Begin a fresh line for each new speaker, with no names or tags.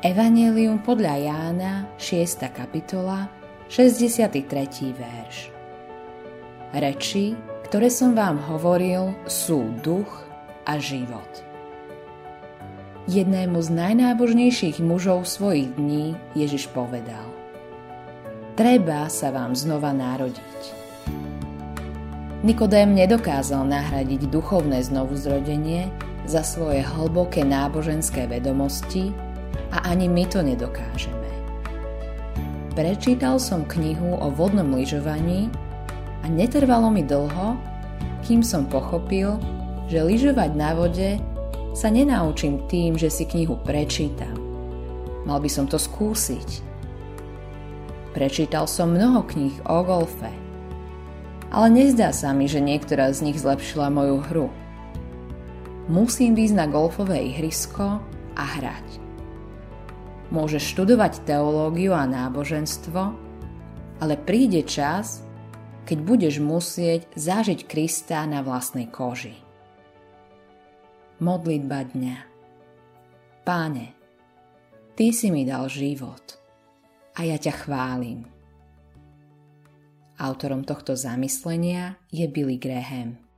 Evangelium podľa Jána, 6. kapitola, 63. verš. Reči, ktoré som vám hovoril, sú duch a život. Jednému z najnábožnejších mužov svojich dní Ježiš povedal Treba sa vám znova narodiť. Nikodém nedokázal nahradiť duchovné znovuzrodenie za svoje hlboké náboženské vedomosti a ani my to nedokážeme. Prečítal som knihu o vodnom lyžovaní a netrvalo mi dlho, kým som pochopil, že lyžovať na vode sa nenaučím tým, že si knihu prečítam. Mal by som to skúsiť. Prečítal som mnoho kníh o golfe, ale nezdá sa mi, že niektorá z nich zlepšila moju hru. Musím ísť na golfové ihrisko a hrať. Môžeš študovať teológiu a náboženstvo, ale príde čas, keď budeš musieť zažiť Krista na vlastnej koži. Modlitba dňa Páne, Ty si mi dal život a ja ťa chválim. Autorom tohto zamyslenia je Billy Graham.